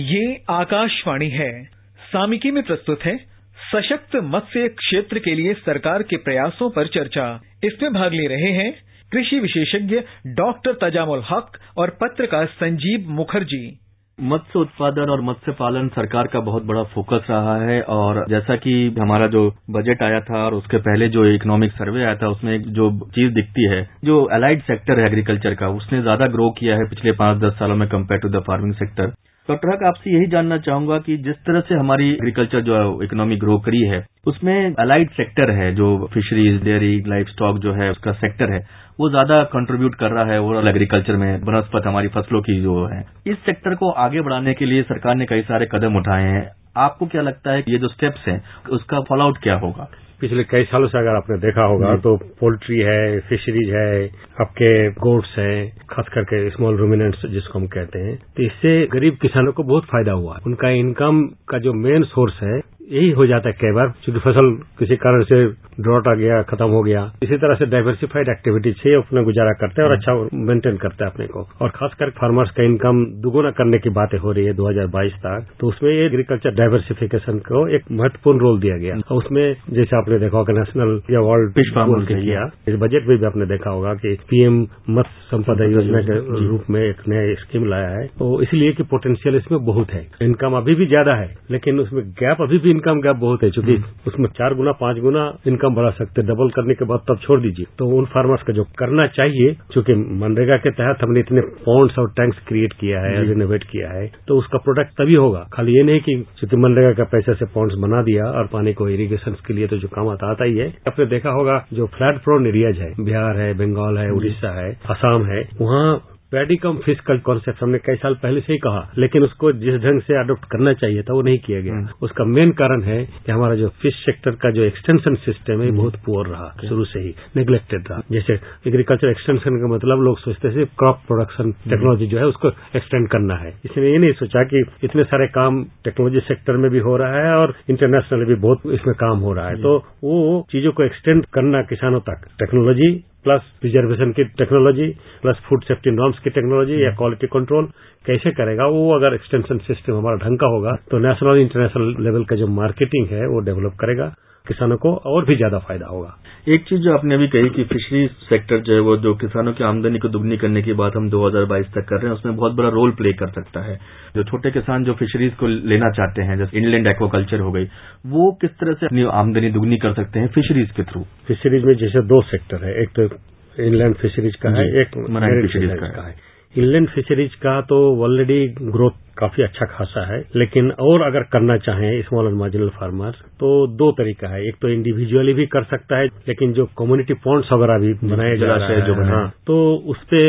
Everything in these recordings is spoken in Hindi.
ये आकाशवाणी है। सामिकी में प्रस्तुत है सशक्त मत्स्य क्षेत्र के लिए सरकार के प्रयासों पर चर्चा। इसमें भाग ले रहे हैं कृषि विशेषज्ञ डॉक्टर तजामुल हक और पत्रकार संजीव मुखर्जी। मत्स्य उत्पादन और मत्स्य पालन सरकार का बहुत बड़ा फोकस रहा है और जैसा कि हमारा जो बजट आया था और उसके पहले जो इकोनॉमिक सर्वे आया था, उसमें जो चीज़ दिखती है, जो अलाइड सेक्टर है एग्रीकल्चर का, उसने ज़्यादा ग्रो किया है पिछले पाँच दस सालों में compare to the farming sector doctor Haque, आपसे यही जानना चाहूँगा कि जिस तरह से हमारी एग्रीकल्चर जो इकोनॉमी ग्रो करी है, उसमें अलाइड सेक्टर है, जो फिशरीज डेयरी लाइफ स्टॉक जो है, उसका सेक्टर है, वो ज़्यादा कंट्रीब्यूट कर रहा है ओवरऑल एग्रीकल्चर में बनस्पत हमारी फ़सलों की जो है। इस सेक्टर को आगे बढ़ाने के लिए सरकार ने कई सारे कदम उठाए हैं। आपको क्या लगता है कि ये जो स्टेप्स हैं, उसका फॉलोआउट क्या होगा? पिछले कई सालों से अगर आपने देखा होगा तो पोल्ट्री है फिशरीज है आपके गोट्स हैं खास करके स्मॉल रूमिनेंट्स जिसको हम कहते हैं। तो इससे गरीब किसानों को बहुत फ़ायदा हुआ। उनका इनकम का जो मेन सोर्स है यही हो जाता है कई बार क्योंकि फ़सल किसी कारण से ड्रॉट आ गया खत्म हो गया। इसी तरह से डाइवर्सिफाइड एक्टिविटी से अपना गुजारा करते हैं और अच्छा मेंटेन करते हैं अपने को। और खासकर फार्मर्स का इनकम दुगुना करने की बातें हो रही है 2022 तक तो उसमें एग्रीकल्चर डाइवर्सिफिकेशन को एक महत्वपूर्ण रोल दिया गया। और उसमें जैसे आपने देखा होगा नेशनल या वर्ल्ड फ़िश फार्मर किया इस बजट में भी आपने देखा होगा कि पीएम मत्स्य संपदा योजना के रूप में एक नया स्कीम लाया है। तो इसलिए कि पोटेंशियल इसमें बहुत है। इनकम अभी भी ज़्यादा है लेकिन उसमें गैप अभी भी इनकम गैप बहुत है चूँकि उसमें चार गुना पाँच गुना इनकम बढ़ा सकते डबल करने के बाद तब छोड़ दीजिए। तो उन फार्मर्स का जो करना चाहिए चूँकि मनरेगा के तहत हमने इतने पॉन्ड्स और टैंक्स क्रिएट किया है रिनोवेट किया है तो उसका प्रोडक्ट तभी होगा। खाली ये नहीं कि क्योंकि मनरेगा का पैसे से पॉन्ड्स बना दिया और पानी को इरीगेशन के लिए तो जो काम आता आता ही है। आपने देखा होगा जो फ्लड प्रोन एरियाज़ है बिहार है बंगाल है उड़ीसा है असम है वहाँ पैडी कम फ़िश का कॉन्सेप्ट हमने कई साल पहले से ही कहा लेकिन उसको जिस ढंग से अडोप्ट करना चाहिए था वो नहीं किया गया। उसका मेन कारण है कि हमारा जो फ़िश सेक्टर का जो एक्सटेंशन सिस्टम है बहुत पुअर रहा शुरू से ही नेग्लेक्टेड रहा। जैसे एग्रीकल्चर एक्सटेंशन का मतलब लोग सोचते थे क्रॉप प्रोडक्शन टेक्नोलॉजी जो है उसको एक्सटेंड करना है। इसने ये नहीं सोचा कि इतने सारे काम टेक्नोलॉजी सेक्टर में भी हो रहा है और इंटरनेशनल भी बहुत इसमें काम हो रहा है। तो वो चीज़ों को एक्सटेंड करना किसानों तक। टेक्नोलॉजी प्लस रिजर्वेशन की technology plus food safety norms की टेक्नोलॉजी या क्वालिटी कंट्रोल कैसे करेगा वो अगर एक्सटेंशन सिस्टम हमारा ढंग का होगा तो नेशनल इंटरनेशनल लेवल का जो मार्केटिंग है वो डेवलप करेगा। किसानों को और भी ज़्यादा फ़ायदा होगा। एक चीज़ जो आपने अभी कही कि फिशरी सेक्टर जो है वो जो किसानों की आमदनी को दुगनी करने की बात हम 2022 तक कर रहे हैं उसमें बहुत बड़ा रोल प्ले कर सकता है। जो छोटे किसान जो फिशरीज को लेना चाहते हैं जैसे इंलैंड एक्वाकल्चर हो गई वो किस तरह से अपनी आमदनी दुगनी कर सकते हैं फिशरीज के थ्रू फिशरीज में जैसे दो सेक्टर है एक तो इनलैंड फिशरीज का है एक मराइन फिशरीज का है। इनलैंड फिशरीज का तो ऑलरेडी ग्रोथ काफ़ी अच्छा खासा है लेकिन और अगर करना चाहें स्मॉल एंड मार्जिनल फार्मर तो दो तरीका है। एक तो इंडिविजुअली भी कर सकता है लेकिन जो कम्युनिटी पॉइंट्स वगैरह भी बनाए जा रहे हैं जो हाँ तो उस पे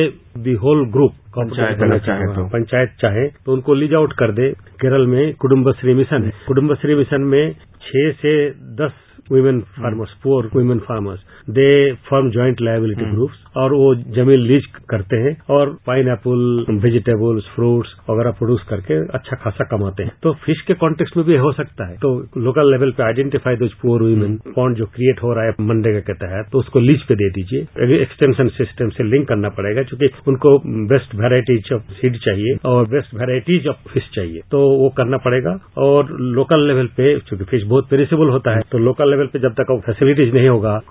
दी होल ग्रुप पंचायत चाहे तो। पंचायत चाहे तो उनको लीज आउट कर दे। केरल में कुडुम्बश्री मिशन है। कुडुम्बश्री मिशन में छह से दस women farmers poor women farmers they form joint liability groups और वो ज़मीन लीज करते हैं और पाइन एपल वेजिटेबल्स फ्रूट्स वगैरह प्रोड्यूस करके अच्छा खासा कमाते हैं। तो फ़िश के कॉन्टेक्स्ट में भी हो सकता है। तो लोकल लेवल पे आइडेंटिफाई दो पुअर वुमेन पॉन्ड जो क्रिएट हो रहा है मनरेगा के तहत तो उसको लीज पे दे दीजिए। एक्सटेंशन सिस्टम से लिंक करना पड़ेगा क्योंकि उनको बेस्ट वेराइटीज ऑफ़ सीड चाहिए और बेस्ट वेराइटीज ऑफ़ फ़िश चाहिए। तो वो करना पड़ेगा और लोकल लेवल पे चूँकि फ़िश बहुत पेरिसेबल होता है तो लोकल लेवल पे जब तक फैसिलिटीज़ नहीं होगा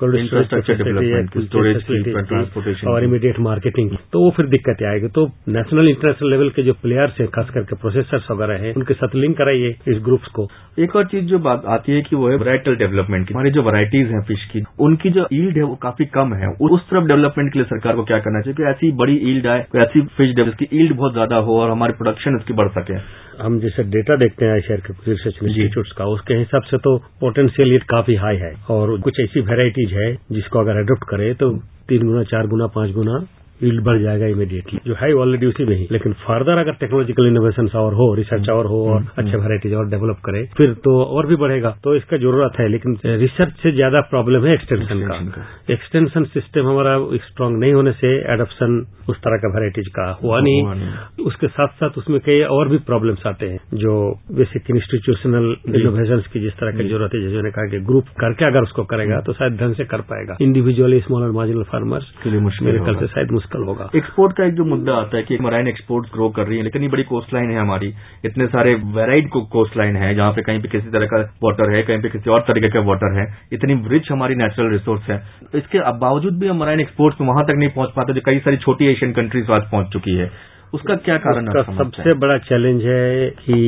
और इमीडिएट मार्केटिंग तो वो फिर दिक्कत आएगी। तो नेशनल इंटरनेशनल लेवल के जो प्लेयर्स हैं खास करके प्रोसेसर्स वगैरह हैं उनके साथ लिंक कराइए इस ग्रुप्स को। एक और चीज़ जो बात आती है कि वो है वराइटल डेवलपमेंट की। हमारी जो वराइटीज हैं फ़िश की उनकी जो ईल्ड है वो काफ़ी कम है। उस तरफ़ डेवलपमेंट के लिए सरकार को क्या करना चाहिए कि ऐसी बड़ी ईल्ड आए ऐसी फ़िश जिसकी ईल्ड बहुत ज़्यादा हो और हमारी प्रोडक्शन उसकी बढ़ सके। हम जैसे डेटा देखते हैं शहर के रिसर्च इंस्टीट्यूट का उसके हिसाब से तो पोटेंशियल काफ़ी हाई है। और कुछ ऐसी वेराइटीज है जिसको अगर अडोप्ट करे तो तीन गुना चार गुना पाँच गुना ईल्ड बढ़ जाएगा इमीडिएटली जो है ऑलरेडी उसी में ही। लेकिन फर्दर अगर टेक्नोलॉजिकल इनोवेशन और हो रिसर्च और हो और अच्छे वेराइटीज और डेवलप करे फिर तो और भी बढ़ेगा। तो इसका ज़रूरत है लेकिन रिसर्च से ज़्यादा प्रॉब्लम है एक्सटेंशन का। एक्सटेंशन सिस्टम हमारा स्ट्रांग नहीं होने से एडप्शन उस तरह का वेराइटीज का हुआ नहीं। उसके साथ साथ उसमें कई और भी प्रॉब्लम्स आते हैं जो बेसिक इंस्टीट्यूशनल इनोवेशन की जिस तरह की ज़रूरत है जैसे ने कहा कि ग्रुप करके अगर उसको करेगा तो शायद ढंग से कर पाएगा। इंडिविजुअली स्मॉल और मार्जिनल फार्मर्स के लिए मेरे कल से शायद मुश्किल मुश्किल होगा। एक्सपोर्ट का एक जो मुद्दा आता है कि मराइन एक्सपोर्ट ग्रो कर रही है लेकिन ये बड़ी कोस्ट लाइन है हमारी। इतने सारे वेराइड कोस्ट लाइन है जहाँ पे कहीं पे किसी तरह का वाटर है कहीं पे किसी और तरीके का वाटर है। इतनी रिच हमारी नेचुरल रिसोर्स है। इसके बावजूद भी हम मराइन एक्सपोर्ट्स वहाँ तक नहीं पहुँच पाते जो कई सारी छोटी एशियन कंट्रीज़ आज पहुँच चुकी है। उसका क्या कारण उसका सबसे बड़ा चैलेंज है कि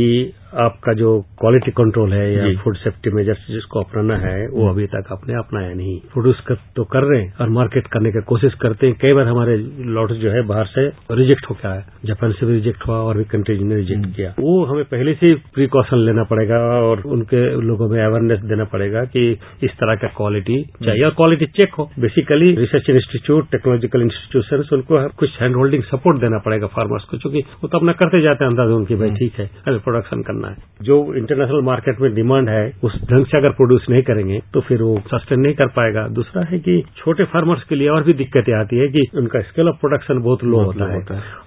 आपका जो क्वालिटी कंट्रोल है या फ़ूड सेफ्टी मेजर्स जिसको अपनाना है वो अभी तक आपने अपनाया नहीं। प्रोड्यूस कर, तो कर रहे हैं और मार्केट करने की कोशिश करते हैं। कई बार हमारे लॉट जो है बाहर से रिजेक्ट हो गया है। जापान से भी रिजेक्ट हुआ और भी कंट्रीज़ ने रिजेक्ट किया। वो हमें पहले से प्रिकॉशन लेना पड़ेगा और उनके लोगों में अवेयरनेस देना पड़ेगा कि इस तरह का क्वालिटी चाहिए। और क्वालिटी चेक हो। Basically research institute technological institution उनको कुछ हैंड होल्डिंग सपोर्ट देना पड़ेगा फार्मर्स को क्योंकि वो तो अपना करते जाते हैं अंदाज उनकी भाई ठीक है प्रोडक्शन करना है। जो इंटरनेशनल मार्केट में डिमांड है उस ढंग से अगर प्रोड्यूस नहीं करेंगे तो फिर वो सस्टेन नहीं कर पाएगा। दूसरा है कि छोटे फार्मर्स के लिए और भी दिक्कतें आती है कि उनका स्केल ऑफ़ प्रोडक्शन बहुत लो होता है,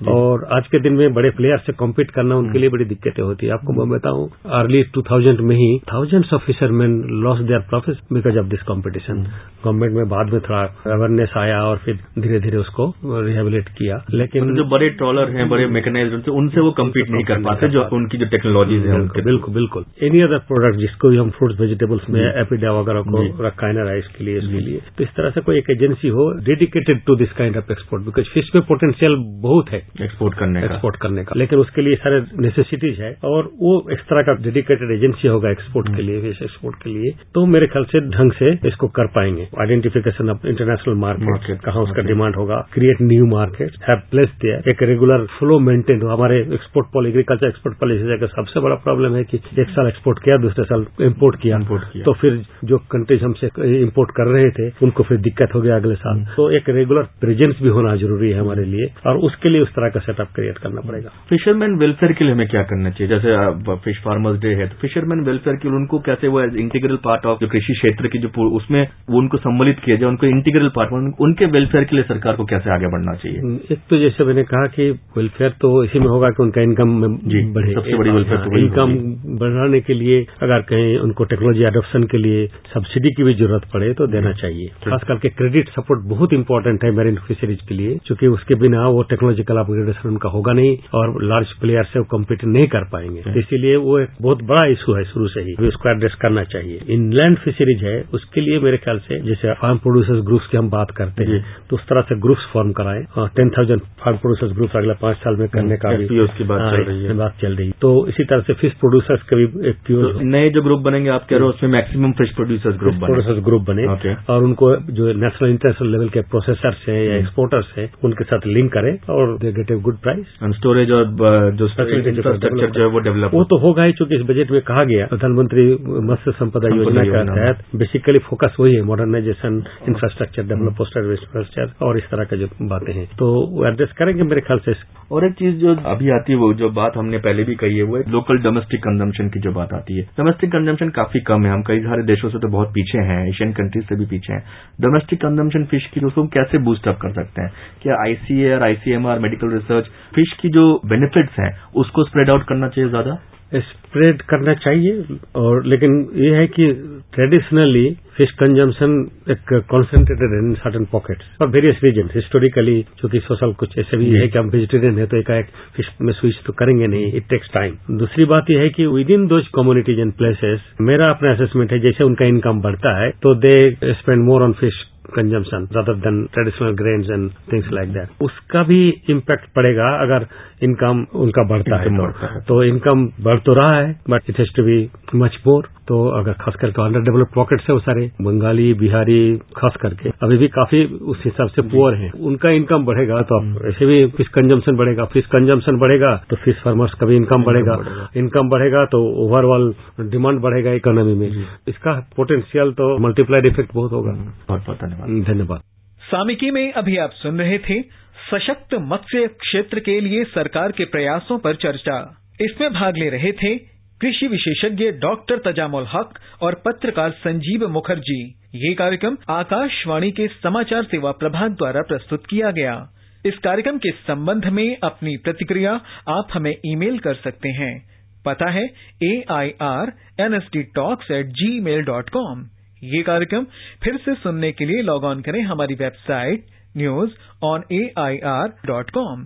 और आज के दिन में बड़े प्लेयर से कॉम्पीट करना उनके लिए बड़ी दिक्कतें होती है। आपको मैं बताऊँ अर्ली टू में ही thousands of fisherman lost their profit because of this competition government में बाद में थोड़ा अवेयरनेस आया और फिर धीरे धीरे उसको रिहेबिलेट किया। लेकिन जो बड़े ट्रॉलर हैं बड़े मैकेनाइज उनसे वो कम्पीट नहीं कर पाते जो उनकी जो टेक्नोलॉजीज़ है बिल्कुल बिल्कुल। एनी अदर प्रोडक्ट जिसको भी हम फ्रूट्स वेजिटेबल्स में एपिडा वगैरह को रखा है ना राइस के लिए इसके लिए। तो इस तरह से कोई एक एजेंसी हो dedicated to this kind of export because fish में पोटेंशियल बहुत है। एक्सपोर्ट करने का। एक्सपोर्ट करने का। लेकिन उसके लिए सारे नेसेसिटीज है और वो इस तरह का डेडिकेटेड एजेंसी होगा एक्सपोर्ट के लिए फ़िश एक्सपोर्ट के लिए। तो मेरे ख्याल से ढंग से इसको कर पाएँगे। आइडेंटिफिकेशन ऑफ़ इंटरनेशनल मार्केट कहाँ उसका डिमांड होगा। Create new market have place दिया एक रेगुलर फ्लो मेंटेन हो। हमारे export policy agriculture export policy का सबसे बड़ा प्रॉब्लम है कि एक साल एक्सपोर्ट किया दूसरे साल इम्पोर्ट किया। इम्पोर्ट किया। तो फिर जो कंट्रीज़ हमसे इम्पोर्ट कर रहे थे उनको फिर दिक्कत हो गया अगले साल। तो एक रेगुलर प्रेजेंस भी होना ज़रूरी है हमारे लिए और उसके लिए उस तरह का सेटअप क्रिएट करना पड़ेगा। फिशरमैन वेलफेयर के लिए हमें क्या करना चाहिए? जैसे फ़िश फार्मर्स डे है तो फिशरमैन वेलफेयर के लिए उनको कैसे वो एज इंटीग्रल पार्ट ऑफ़ जो कृषि क्षेत्र की जो उसमें वो उनको सम्मिलित किया जाए उनको इंटीग्रल पार्ट उनके वेलफेयर के लिए सरकार को कैसे आगे बढ़ना चाहिए? एक तो जैसे मैंने कहा कि वेलफेयर तो इसी में होगा कि उनका इनकम बढ़े। सबसे बड़ी वेलफेयर तो इनकम बढ़ाने के लिए अगर कहीं उनको टेक्नोलॉजी एडोप्शन के लिए सब्सिडी की भी ज़रूरत पड़े तो देना चाहिए। खास करके क्रेडिट सपोर्ट बहुत इंपॉर्टेंट है मेरीन फिशरीज के लिए क्योंकि उसके बिना वो टेक्नोलॉजिकल अपग्रेडेशन उनका होगा नहीं और लार्ज प्लेयर से वो कम्पीट नहीं कर पाएँगे। इसीलिए वो एक बहुत बड़ा इशू है शुरू से ही। उसको एड्रेस करना चाहिए। इनलैंड फिशरीज है उसके लिए मेरे ख्याल से जैसे फार्म प्रोड्यूसर्स ग्रुप्स की हम बात करते हैं तो उस तरह से ग्रुप्स फॉर्म कराएँ और ten thousand farm producers group अगले पाँच साल में करने का भी उसकी बात चल रही है। बात चल रही है। तो इसी तरह से फ़िश प्रोड्यूसर्स का भी एक तो नए जो ग्रुप बनेंगे आप कह रहे हो उसमें मैक्सिमम फ़िश प्रोड्यूसर्स ग्रुप बने। प्रोड्यूसर्स ग्रुप बने। और उनको जो नेशनल इंटरनेशनल लेवल के प्रोसेसर्स हैं या एक्सपोर्टर्स हैं उनके साथ लिंक करें और they get a good price and storage और जो इंफ्रास्ट्रक्चर जो है वो डेवलप वो तो होगा ही चूँकि इस बजट में कहा गया प्रधानमंत्री मत्स्य संपदा योजना के तहत बेसिकली फोकस वही है modernisation infrastructure develop poster infrastructure और इस तरह का जो बातें हैं। तो एड्रेस करेंगे मेरे ख्याल से। और एक चीज़ जो अभी आती है वो जो बात हमने पहले भी कही है वो लोकल डोमेस्टिक कंजम्पशन की जो बात आती है। डोमेस्टिक कंजम्पशन काफ़ी कम है। हम कई सारे देशों से तो बहुत पीछे हैं एशियन कंट्रीज़ से भी पीछे हैं। डोमेस्टिक कंजम्पशन फ़िश की उसको कैसे बूस्टअप कर सकते हैं? क्या ICAR ICMR medical research fish की जो बेनिफिट्स हैं, उसको स्प्रेड आउट करना चाहिए ज़्यादा? स्प्रेड करना चाहिए, और लेकिन ये है कि ट्रेडिशनली फ़िश कंजम्पशन एक concentrated in certain pockets for various reason historically चूँकि सोशल कुछ ऐसे भी है कि हम वेजिटेरियन है तो एक फ़िश में स्विच तो करेंगे नहीं इट टेक्स टाइम दूसरी बात यह है कि with in those communities and places मेरा अपना असेसमेंट है, जैसे उनका इनकम बढ़ता है तो they spend more on fish consumption rather than traditional grain and things like that उसका भी इम्पैक्ट पड़ेगा अगर इनकम उनका बढ़ता है तो, तो इनकम बढ़ तो रहा है but it has to be much more तो अगर खास करके अंडर डेवलप पॉकेट्स है वो सारे बंगाली बिहारी खास करके अभी भी काफ़ी उस हिसाब से पुअर हैं। उनका इनकम बढ़ेगा तो ऐसे भी फ़िश कंजम्पशन बढ़ेगा फ़िश कंजम्पशन बढ़ेगा तो फ़िश फार्मर्स का भी इनकम बढ़ेगा। इनकम बढ़ेगा तो ओवरऑल डिमांड बढ़ेगा इकोनॉमी में। इसका पोटेंशियल तो मल्टीप्लाइड इफ़ेक्ट बहुत होगा। बहुत बहुत धन्यवाद। धन्यवाद। सामिकी में अभी आप सुन रहे थे सशक्त मत्स्य क्षेत्र के लिए सरकार के प्रयासों पर चर्चा। इसमें भाग ले रहे थे कृषि विशेषज्ञ डॉक्टर तजामुल हक और पत्रकार संजीव मुखर्जी। ये कार्यक्रम आकाशवाणी के समाचार सेवा प्रभाग द्वारा प्रस्तुत किया गया। इस कार्यक्रम के संबंध में अपनी प्रतिक्रिया आप हमें ईमेल कर सकते हैं। पता है A I R N S D talks at gmail dot com ये कार्यक्रम फिर से सुनने के लिए लॉग ऑन करें हमारी website news on A I R dot com